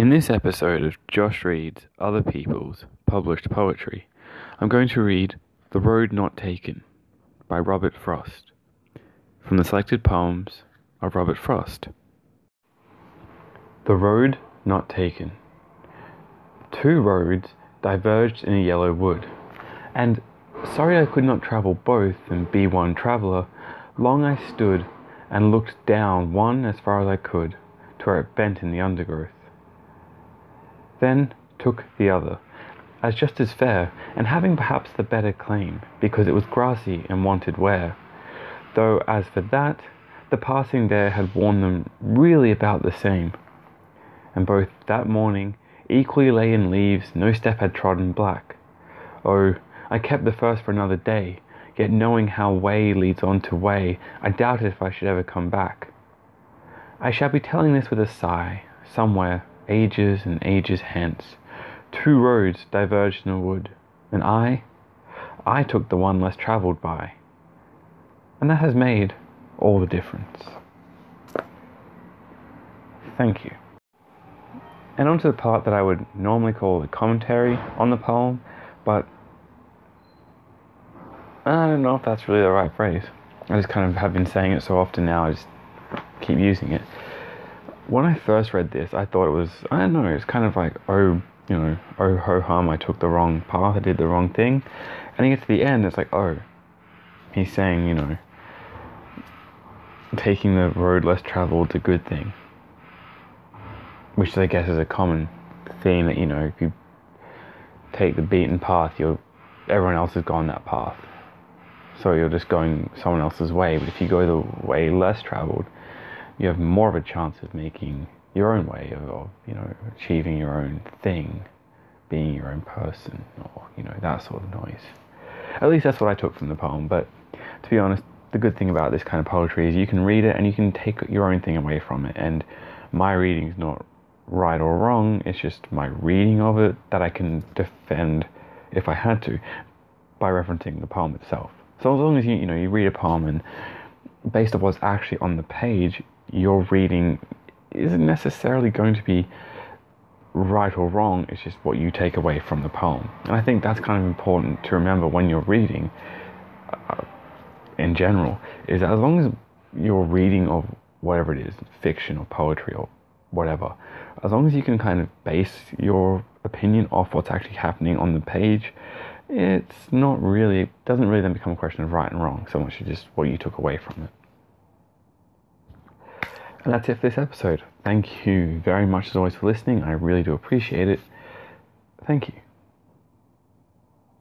In this episode of Josh Reads Other People's Published Poetry, I'm going to read The Road Not Taken by Robert Frost from the selected poems of Robert Frost. The Road Not Taken. Two roads diverged in a yellow wood, and sorry I could not travel both and be one traveller, long I stood and looked down one as far as I could to where it bent in the undergrowth then took the other, as just as fair, and having perhaps the better claim, because it was grassy and wanted wear. Though as for that, the passing there had worn them really about the same. And both that morning equally lay in leaves no step had trodden black. Oh, I kept the first for another day, yet knowing how way leads on to way, I doubted if I should ever come back. I shall be telling this with a sigh, somewhere, ages and ages hence, two roads diverged in a wood, and I, I took the one less travelled by. And that has made all the difference. Thank you. And on to the part that I would normally call the commentary on the poem, but I don't know if that's really the right phrase. I just kind of have been saying it so often now, I just keep using it when I first read this, I thought it was, I don't know, it's kind of like, oh, you know, oh ho hum, I took the wrong path, I did the wrong thing. And you get to the end, it's like, oh, he's saying, you know, taking the road less traveled is a good thing. Which I guess is a common theme that, you know, if you take the beaten path, you're, everyone else has gone that path. So you're just going someone else's way. But if you go the way less traveled, you have more of a chance of making your own way of, of, you know achieving your own thing, being your own person, or you know that sort of noise. At least that's what I took from the poem. But to be honest, the good thing about this kind of poetry is you can read it and you can take your own thing away from it. And my reading is not right or wrong. It's just my reading of it that I can defend if I had to by referencing the poem itself. So as long as you you know you read a poem and based on what's actually on the page, your reading isn't necessarily going to be right or wrong, it's just what you take away from the poem. And I think that's kind of important to remember when you're reading uh, in general, is as long as you're reading of whatever it is, fiction or poetry or whatever, as long as you can kind of base your opinion off what's actually happening on the page, it's not really, it doesn't really then become a question of right and wrong so much as just what you took away from it. And that's it for this episode. Thank you very much as always for listening. I really do appreciate it. Thank you.